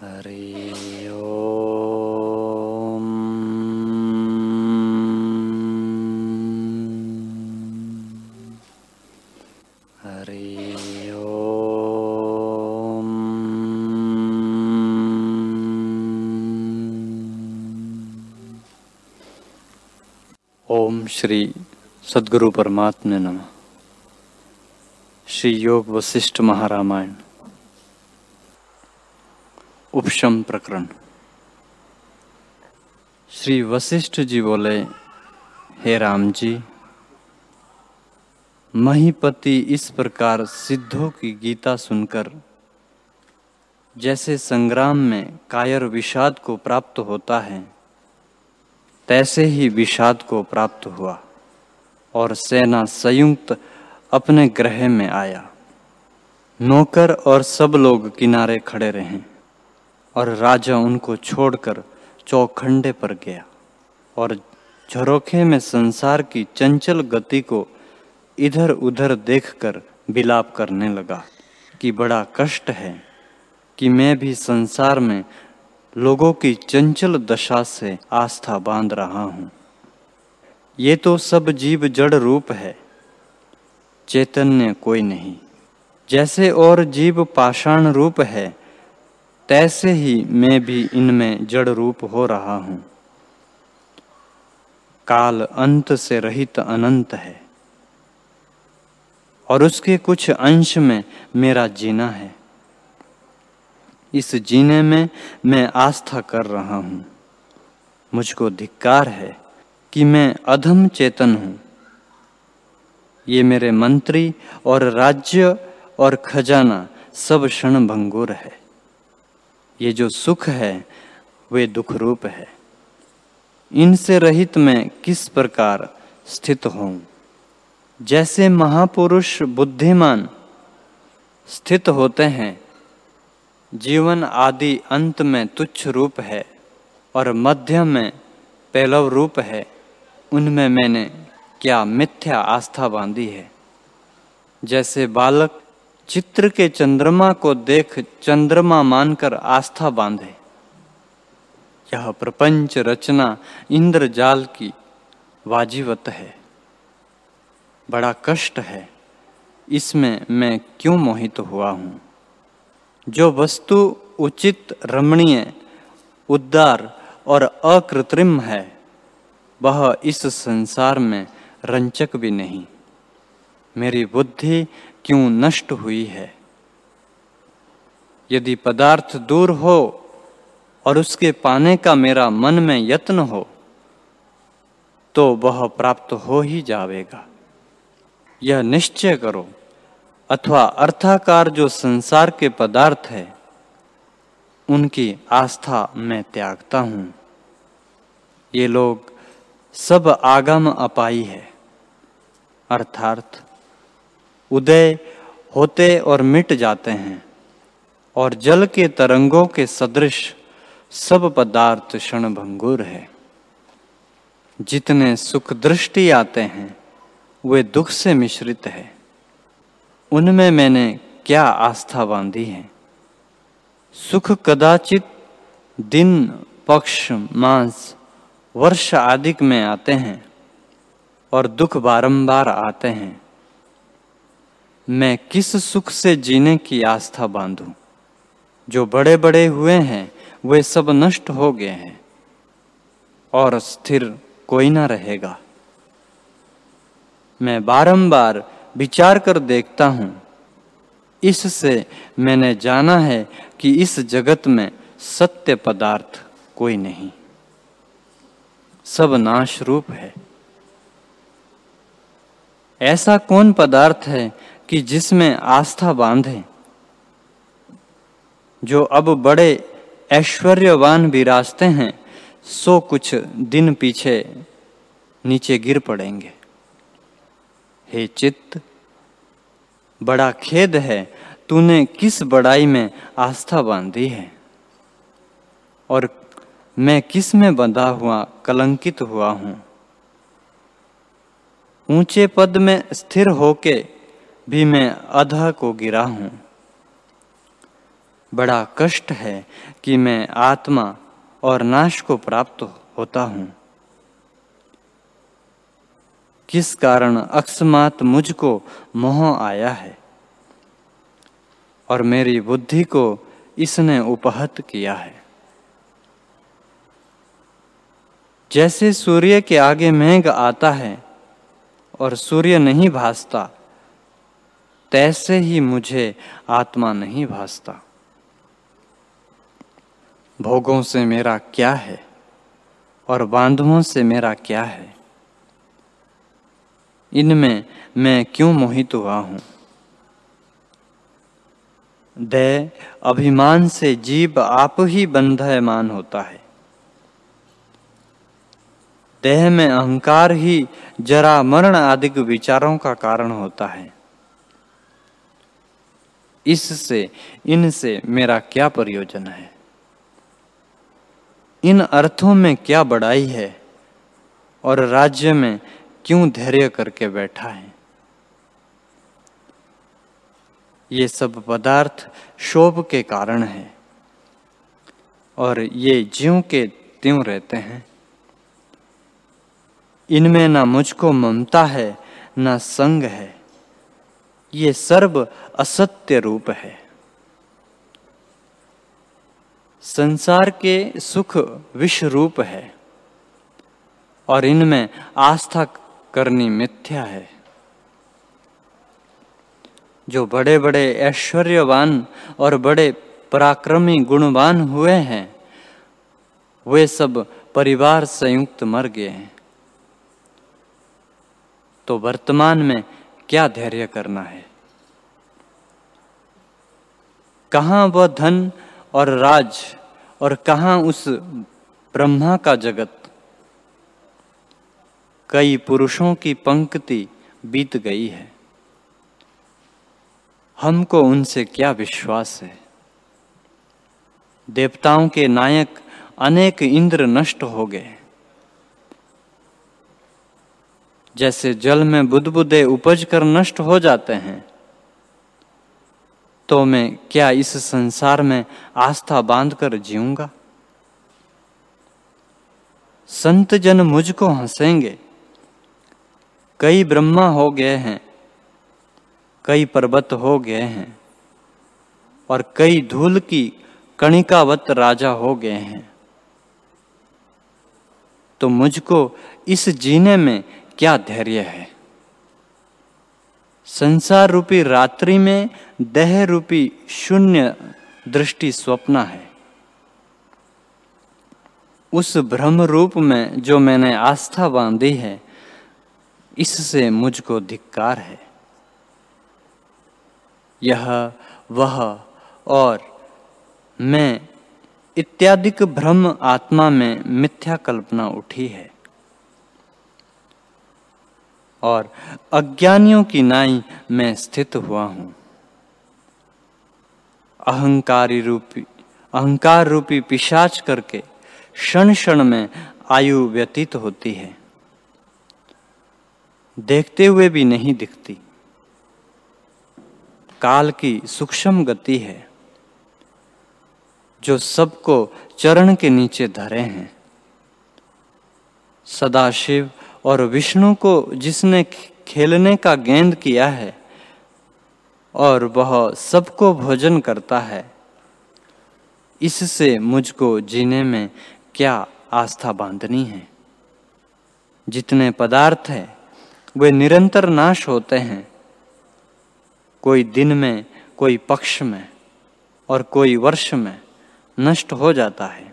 हरि ओम। हरि श्री सद्गुरु परमात्मा नमः। श्री योग वशिष्ठ महारामायण। उपशम प्रकरण। श्री वशिष्ठ जी बोले, हे राम जी, महीपति इस प्रकार सिद्धों की गीता सुनकर, जैसे संग्राम में कायर विषाद को प्राप्त होता है, तैसे ही विषाद को प्राप्त हुआ और सेना संयुक्त अपने ग्रह में आया। नौकर और सब लोग किनारे खड़े रहे। और राजा उनको छोड़कर चौखंडे पर गया और झरोखे में संसार की चंचल गति को इधर उधर देखकर विलाप करने लगा कि बड़ा कष्ट है कि मैं भी संसार में लोगों की चंचल दशा से आस्था बाँध रहा हूँ। ये तो सब जीव जड़ रूप है, चैतन्य कोई नहीं। जैसे और जीव पाषाण रूप है तैसे ही मैं भी इनमें जड़ रूप हो रहा हूँ। काल अंत से रहित अनंत है। और उसके कुछ अंश में मेरा जीना है। इस जीने में मैं आस्था कर रहा हूँ। मुझको धिक्कार है कि मैं अधम चेतन हूँ। ये मेरे मंत्री और राज्य और खजाना सब क्षण भंगुर है। ये जो सुख है, वे दुख रूप है। इनसे रहित मैं किस प्रकार स्थित हूँ जैसे महापुरुष बुद्धिमान स्थित होते हैं, जीवन आदि अंत में तुच्छ रूप है और मध्य में पैलव रूप है, उनमें मैंने क्या मिथ्या आस्था बांधी है? जैसे बालक चित्र के चंद्रमा को देख चंद्रमा मानकर आस्था बांधे। यह प्रपंच रचना इंद्रजाल की वाजिवत है। बड़ा कष्ट है। इसमें मैं क्यों मोहित हुआ हूँ? जो वस्तु उचित, रमणीय उद्दार और अकृत्रिम है, वह इस संसार में रंचक भी नहीं। मेरी बुद्धि क्यों नष्ट हुई है? यदि पदार्थ दूर हो और उसके पाने का मेरा मन में यत्न हो तो वह प्राप्त हो ही जाएगा यह निश्चय करो, अथवा अर्थाकार जो संसार के पदार्थ है, उनकी आस्था मैं त्यागता हूँ। ये लोग सब आगम अपाई है। अर्थात उदय होते और मिट जाते हैं, और जल के तरंगों के सदृश सब पदार्थ क्षण भंगुर है। जितने सुख दृष्टि आते हैं, वे दुख से मिश्रित है। उनमें मैंने क्या आस्था बांधी है? सुख कदाचित दिन, पक्ष, मांस, वर्ष आदि में आते हैं, और दुख बारंबार आते हैं। मैं किस सुख से जीने की आस्था बांधूं? जो बड़े बड़े हुए हैं, वे सब नष्ट हो गए हैं, और स्थिर कोई ना रहेगा। मैं बारंबार विचार कर देखता हूँ। इससे मैंने जाना है कि इस जगत में सत्य पदार्थ कोई नहीं। सब नाश रूप है। ऐसा कौन पदार्थ है कि जिसमें आस्था बांधे, जो अब बड़े ऐश्वर्यवान विराजते हैं, सो कुछ दिन पीछे नीचे गिर पड़ेंगे। हे चित्त, बड़ा खेद है, तूने किस बड़ाई में आस्था बांधी है? और मैं किसमें बंधा हुआ, कलंकित हुआ हूँ? ऊँचे पद में स्थिर होके भी मैं अधा को गिरा हूँ। बड़ा कष्ट है कि मैं आत्मा और नाश को प्राप्त होता हूँ। किस कारण अकस्मात मुझको मोह आया है और मेरी बुद्धि को इसने उपहत किया है? जैसे सूर्य के आगे मेघ आता है और सूर्य नहीं भासता तैसे ही मुझे आत्मा नहीं भासता। भोगों से मेरा क्या है और बांधवों से मेरा क्या है? इनमें मैं क्यों मोहित हुआ हूँ? दय अभिमान से जीव आप ही बंधयमान होता है। देह में अहंकार ही जरा मरण आदि विचारों का कारण होता है। इससे, इनसे मेरा क्या प्रयोजन है? इन अर्थों में क्या बड़ाई है? और राज्य में क्यों धैर्य करके बैठा है? ये सब पदार्थ शोभ के कारण है। और ये ज्यों के त्यों रहते हैं। इनमें ना मुझको ममता है, ना संग है। ये सर्व असत्य रूप है। संसार के सुख विश्व रूप है और इनमें आस्था करनी मिथ्या है। जो बड़े बड़े ऐश्वर्यवान और बड़े पराक्रमी गुणवान हुए हैं, वे सब परिवार संयुक्त मर गए हैं। तो वर्तमान में क्या धैर्य करना है? कहा वह धन और राज और कहा उस ब्रह्मा का जगत? कई पुरुषों की पंक्ति बीत गई है। हमको उनसे क्या विश्वास है? देवताओं के नायक अनेक इंद्र नष्ट हो गए। जैसे जल में बुदबुदे उपज कर नष्ट हो जाते हैं। तो मैं क्या इस संसार में आस्था बांधकर जीऊँगा? संत जन मुझको हंसेंगे। कई ब्रह्मा हो गए हैं, कई पर्वत हो गए हैं, और कई धूल की कणिकावत राजा हो गए हैं। तो मुझको इस जीने में क्या धैर्य है? संसार रूपी रात्रि में देह रूपी शून्य दृष्टि स्वप्न है। उस ब्रह्म रूप में जो मैंने आस्था बांधी है, इससे मुझको धिक्कार है। यह, वह और मैं इत्यादिक ब्रह्म आत्मा में मिथ्या कल्पना उठी है। और अज्ञानियों की नाई मैं स्थित हुआ हूँ। अहंकारी रूपी, अहंकार रूपी पिशाच करके क्षण क्षण में आयु व्यतीत होती है। देखते हुए भी नहीं दिखती। काल की सूक्ष्म गति है, जो सबको चरण के नीचे धरे हैं। सदाशिव और विष्णु को जिसने खेलने का गेंद किया है और वह सबको भोजन करता है, इससे मुझको जीने में क्या आस्था बांधनी है? जितने पदार्थ है, वे निरंतर नाश होते हैं। कोई दिन में, कोई पक्ष में और कोई वर्ष में नष्ट हो जाता है।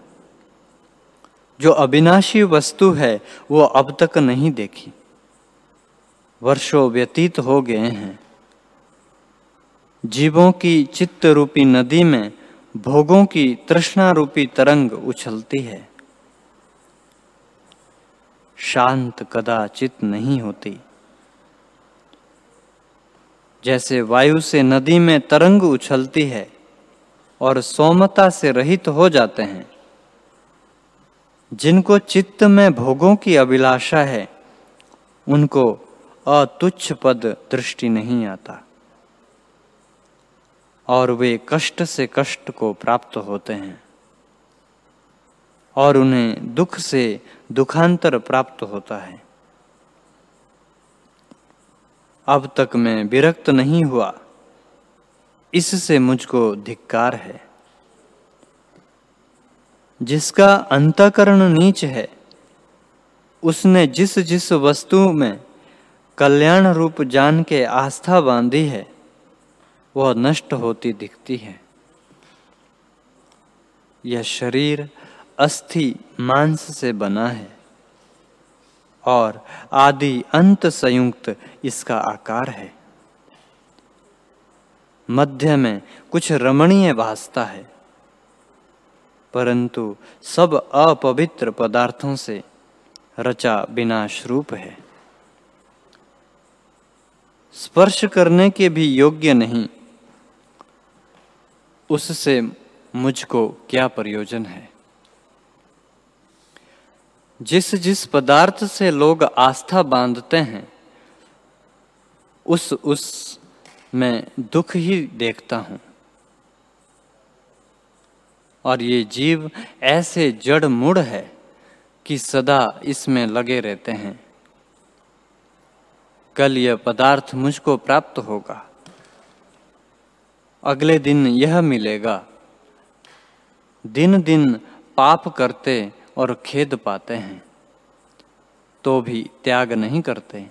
जो अविनाशी वस्तु है, वो अब तक नहीं देखी। वर्षों व्यतीत हो गए हैं। जीवों की चित्त रूपी नदी में भोगों की तृष्णा रूपी तरंग उछलती है। शांत कदाचित नहीं होती। जैसे वायु से नदी में तरंग उछलती है और सोमता से रहित हो जाते हैं। जिनको चित्त में भोगों की अभिलाषा है, उनको अतुच्छ पद दृष्टि नहीं आता। और वे कष्ट से कष्ट को प्राप्त होते हैं और उन्हें दुख से दुखांतर प्राप्त होता है। अब तक मैं विरक्त नहीं हुआ, इससे मुझको धिक्कार है। जिसका अंतकरण नीच है, उसने जिस जिस वस्तु में कल्याण रूप जान के आस्था बांधी है, वह नष्ट होती दिखती है। यह शरीर अस्थि मांस से बना है और आदि अंत संयुक्त इसका आकार है। मध्य में कुछ रमणीय भासता है। परंतु सब अपवित्र पदार्थों से रचा विनाश रूप है। स्पर्श करने के भी योग्य नहीं, उससे मुझको क्या प्रयोजन है? जिस जिस पदार्थ से लोग आस्था बांधते हैं, उस उस में दुख ही देखता हूँ। और ये जीव ऐसे जड़ मुड़ है कि सदा इसमें लगे रहते हैं। कल यह पदार्थ मुझको प्राप्त होगा। अगले दिन यह मिलेगा। दिन दिन पाप करते और खेद पाते हैं तो भी त्याग नहीं करते।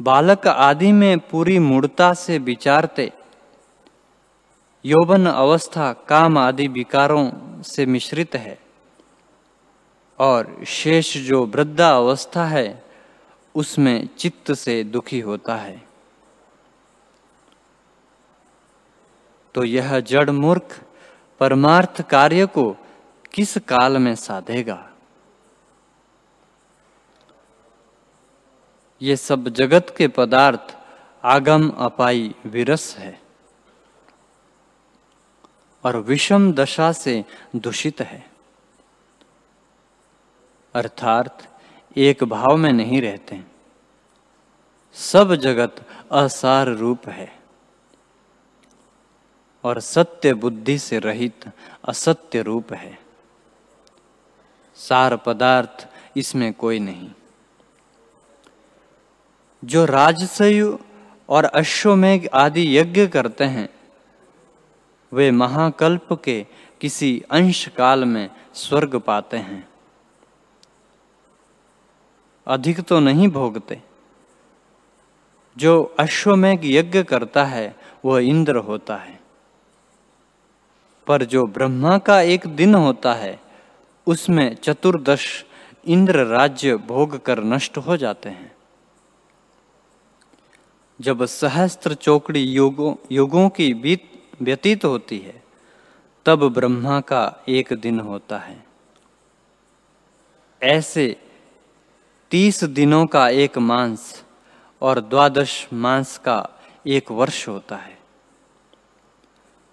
बालक आदि में पूरी मूर्ता से विचारते यौवन अवस्था, काम आदि विकारों से मिश्रित है। और शेष जो वृद्धा अवस्था है, उसमें चित्त से दुखी होता है। तो यह जड़ मूर्ख परमार्थ कार्य को किस काल में साधेगा? ये सब जगत के पदार्थ आगम अपाई विरस है। और विषम दशा से दूषित है। अर्थात, एक भाव में नहीं रहते। सब जगत असार रूप है। और सत्य बुद्धि से रहित असत्य रूप है। सार पदार्थ इसमें कोई नहीं। जो राजसयु और अश्वमेघ आदि यज्ञ करते हैं वे महाकल्प के किसी अंश काल में स्वर्ग पाते हैं। अधिक तो नहीं भोगते। जो अश्वमेघ यज्ञ करता है, वह इंद्र होता है। पर जो ब्रह्मा का एक दिन होता है, उसमें चतुर्दश इंद्र राज्य भोग कर नष्ट हो जाते हैं। जब सहस्त्र चौकड़ी योगों योगों की बीत व्यतीत होती है, तब ब्रह्मा का एक दिन होता है। ऐसे तीस दिनों का एक मांस और द्वादश मांस का एक वर्ष होता है।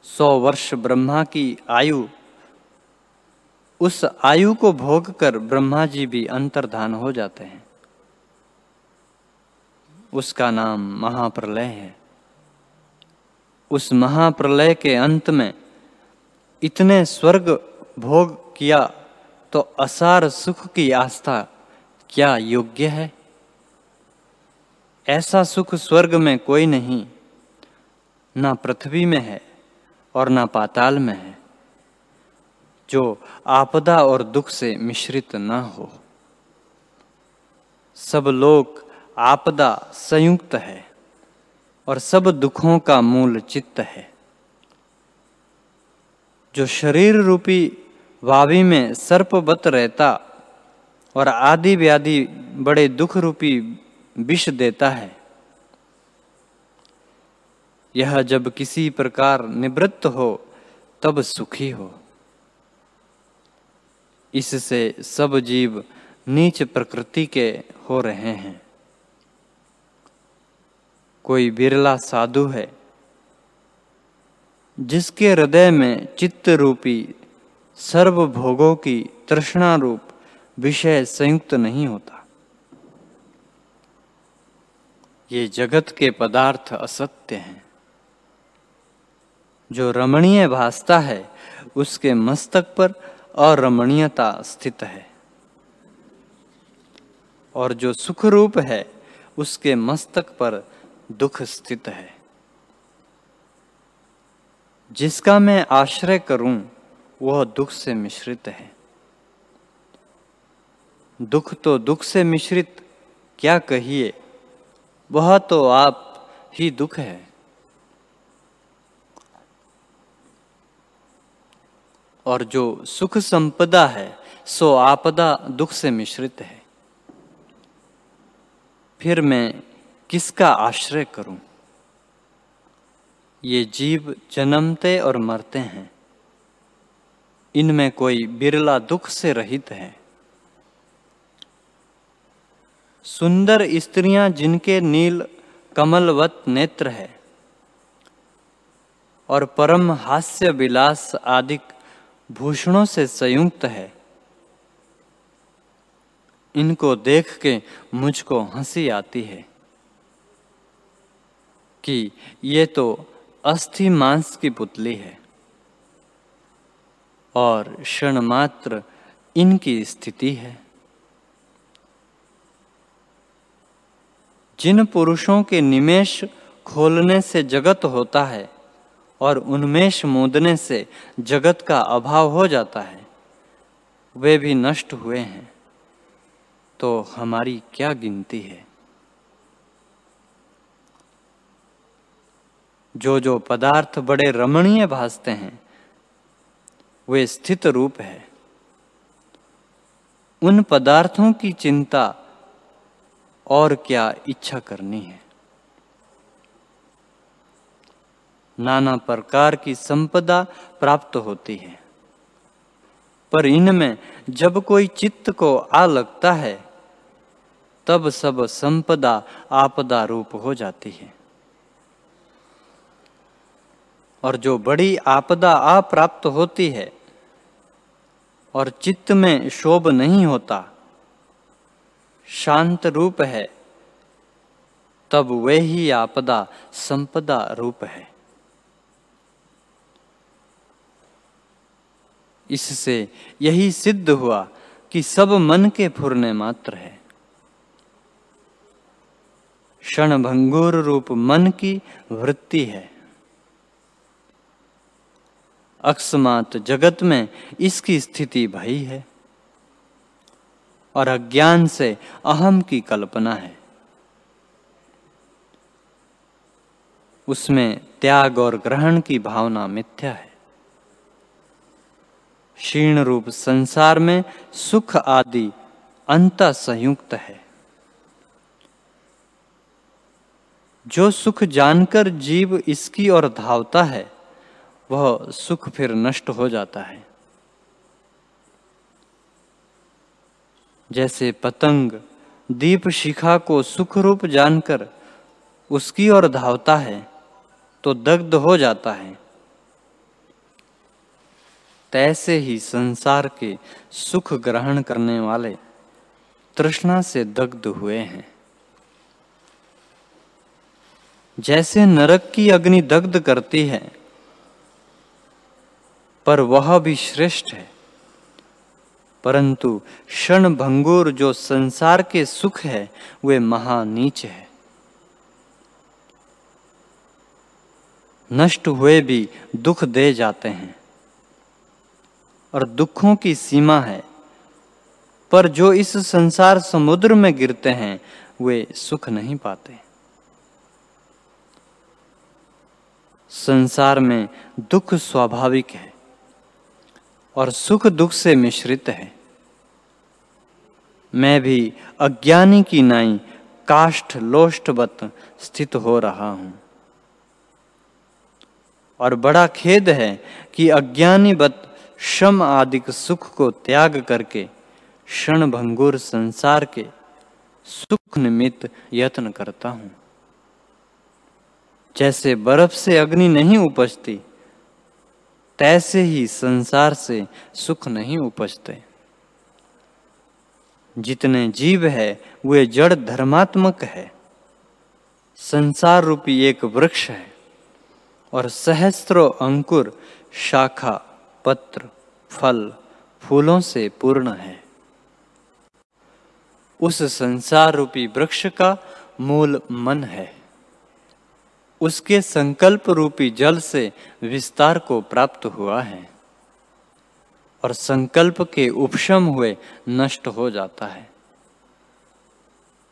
सौ वर्ष ब्रह्मा की आयु, उस आयु को भोग कर ब्रह्मा जी भी अंतर्धान हो जाते हैं। उसका नाम महाप्रलय है। उस महाप्रलय के अंत में इतने स्वर्ग भोग किया तो असार सुख की आस्था क्या योग्य है? ऐसा सुख स्वर्ग में कोई नहीं, ना पृथ्वी में है और ना पाताल में है, जो आपदा और दुख से मिश्रित न हो। सब लोग आपदा संयुक्त है। और सब दुखों का मूल चित्त है। जो शरीर रूपी वावी में सर्पवत रहता और आदि व्याधि बड़े दुख रूपी विष देता है, यह जब किसी प्रकार निवृत्त हो, तब सुखी हो। इससे सब जीव नीच प्रकृति के हो रहे हैं। कोई बिरला साधु है, जिसके हृदय में चित्त रूपी, सर्व भोगों की तृष्णा रूप विषय संयुक्त नहीं होता। ये जगत के पदार्थ असत्य हैं। जो रमणीय भासता है, उसके मस्तक पर अरमणीयता स्थित है। और जो सुख रूप है, उसके मस्तक पर दुख स्थित है। जिसका मैं आश्रय करूँ, वह दुख से मिश्रित है। दुख तो दुख से मिश्रित, क्या कहिए? वह तो आप ही दुख है। और जो सुख संपदा है, सो आपदा दुख से मिश्रित है। फिर मैं किसका आश्रय करूँ? ये जीव जन्मते और मरते हैं। इनमें कोई बिरला दुख से रहित है। सुंदर स्त्रियाँ जिनके नील कमलवत नेत्र है और परम हास्य विलास आदि भूषणों से संयुक्त है। इनको देख के मुझको हँसी आती है। कि ये तो अस्थि मांस की पुतली है और क्षण मात्र इनकी स्थिति है। जिन पुरुषों के निमेश खोलने से जगत होता है और उन्मेष मोदने से जगत का अभाव हो जाता है, वे भी नष्ट हुए हैं तो हमारी क्या गिनती है? जो जो पदार्थ बड़े रमणीय भासते हैं, वे स्थित रूप है। उन पदार्थों की चिंता और क्या इच्छा करनी है? नाना प्रकार की संपदा प्राप्त होती है, पर इनमें जब कोई चित्त को आ लगता है, तब सब संपदा आपदा रूप हो जाती है। और जो बड़ी आपदा आ प्राप्त होती है और चित्त में शोभ नहीं होता, शांत रूप है, तब वे ही आपदा, संपदा रूप है। इससे यही सिद्ध हुआ कि सब मन के फुरने मात्र है। क्षण भंगुर रूप मन की वृत्ति है। अकस्मात जगत में इसकी स्थिति भई है। और अज्ञान से अहम की कल्पना है। उसमें त्याग और ग्रहण की भावना मिथ्या है। क्षीण रूप संसार में सुख आदि अंत संयुक्त है। जो सुख जानकर जीव इसकी ओर धावता है वह सुख फिर नष्ट हो जाता है। जैसे पतंग दीप शिखा को सुख रूप जानकर उसकी ओर धावता है तो दग्ध हो जाता है। तैसे ही संसार के सुख ग्रहण करने वाले तृष्णा से दग्ध हुए हैं। जैसे नरक की अग्नि दग्ध करती है पर वह भी श्रेष्ठ है। परंतु क्षण भंगुर जो संसार के सुख है, वे महानीच है। नष्ट हुए भी दुख दे जाते हैं और दुखों की सीमा है। पर जो इस संसार समुद्र में गिरते हैं, वे सुख नहीं पाते। संसार में दुख स्वाभाविक है। और सुख दुख से मिश्रित है। मैं भी अज्ञानी की नाई काष्ठ लोष्टवत स्थित हो रहा हूँ। और बड़ा खेद है कि अज्ञानी बत श्रम आदि सुख को त्याग करके क्षण भंगुर संसार के सुख निमित्त यत्न करता हूँ। जैसे बर्फ़ से अग्नि नहीं उपजती तैसे ही संसार से सुख नहीं उपजते। जितने जीव है, वे जड़ धर्मात्मक है। संसार रूपी एक वृक्ष है और सहस्त्रों अंकुर, शाखा, पत्र, फल, फूलों से पूर्ण है। उस संसार रूपी वृक्ष का मूल मन है। उसके संकल्प रूपी जल से विस्तार को प्राप्त हुआ है और संकल्प के उपशम हुए नष्ट हो जाता है।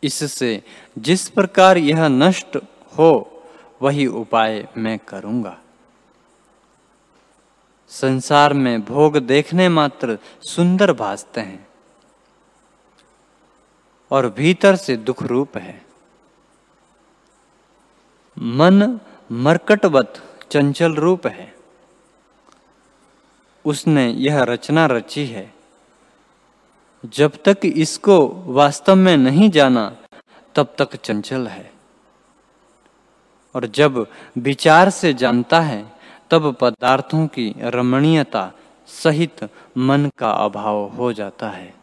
इससे जिस प्रकार यह नष्ट हो, वही उपाय मैं करूँगा। संसार में भोग देखने मात्र सुंदर भासते हैं और भीतर से दुख रूप है। मन मरकटवत चंचल रूप है। उसने यह रचना रची है। जब तक इसको वास्तव में नहीं जाना, तब तक चंचल है। और जब विचार से जानता है, तब पदार्थों की रमणीयता सहित मन का अभाव हो जाता है।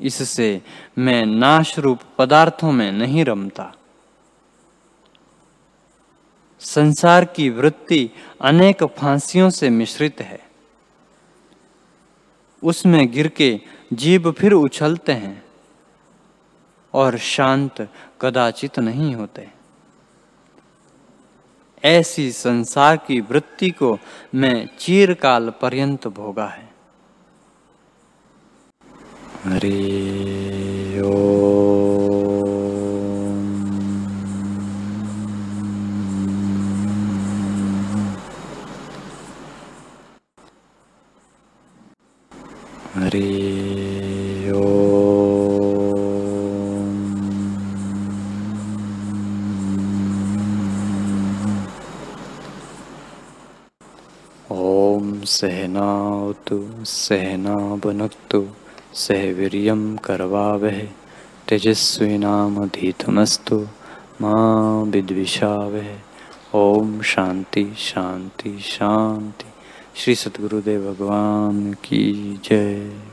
इससे मैं नाश रूप पदार्थों में नहीं रमता। संसार की वृत्ति अनेक फांसियों से मिश्रित है। उसमें गिर के जीव फिर उछलते हैं और शांत कदाचित नहीं होते। ऐसी संसार की वृत्ति को मैं चीरकाल पर्यंत भोगा है। हरि ओ हरि ॐ सहनावतु सहना भुनक्तु सह कर्वा वह तेजस्विनामधीतमस्तु माँ विद्विषावहे। ओम शांति शांति शांति। श्री सदगुरुदेव भगवान की जय।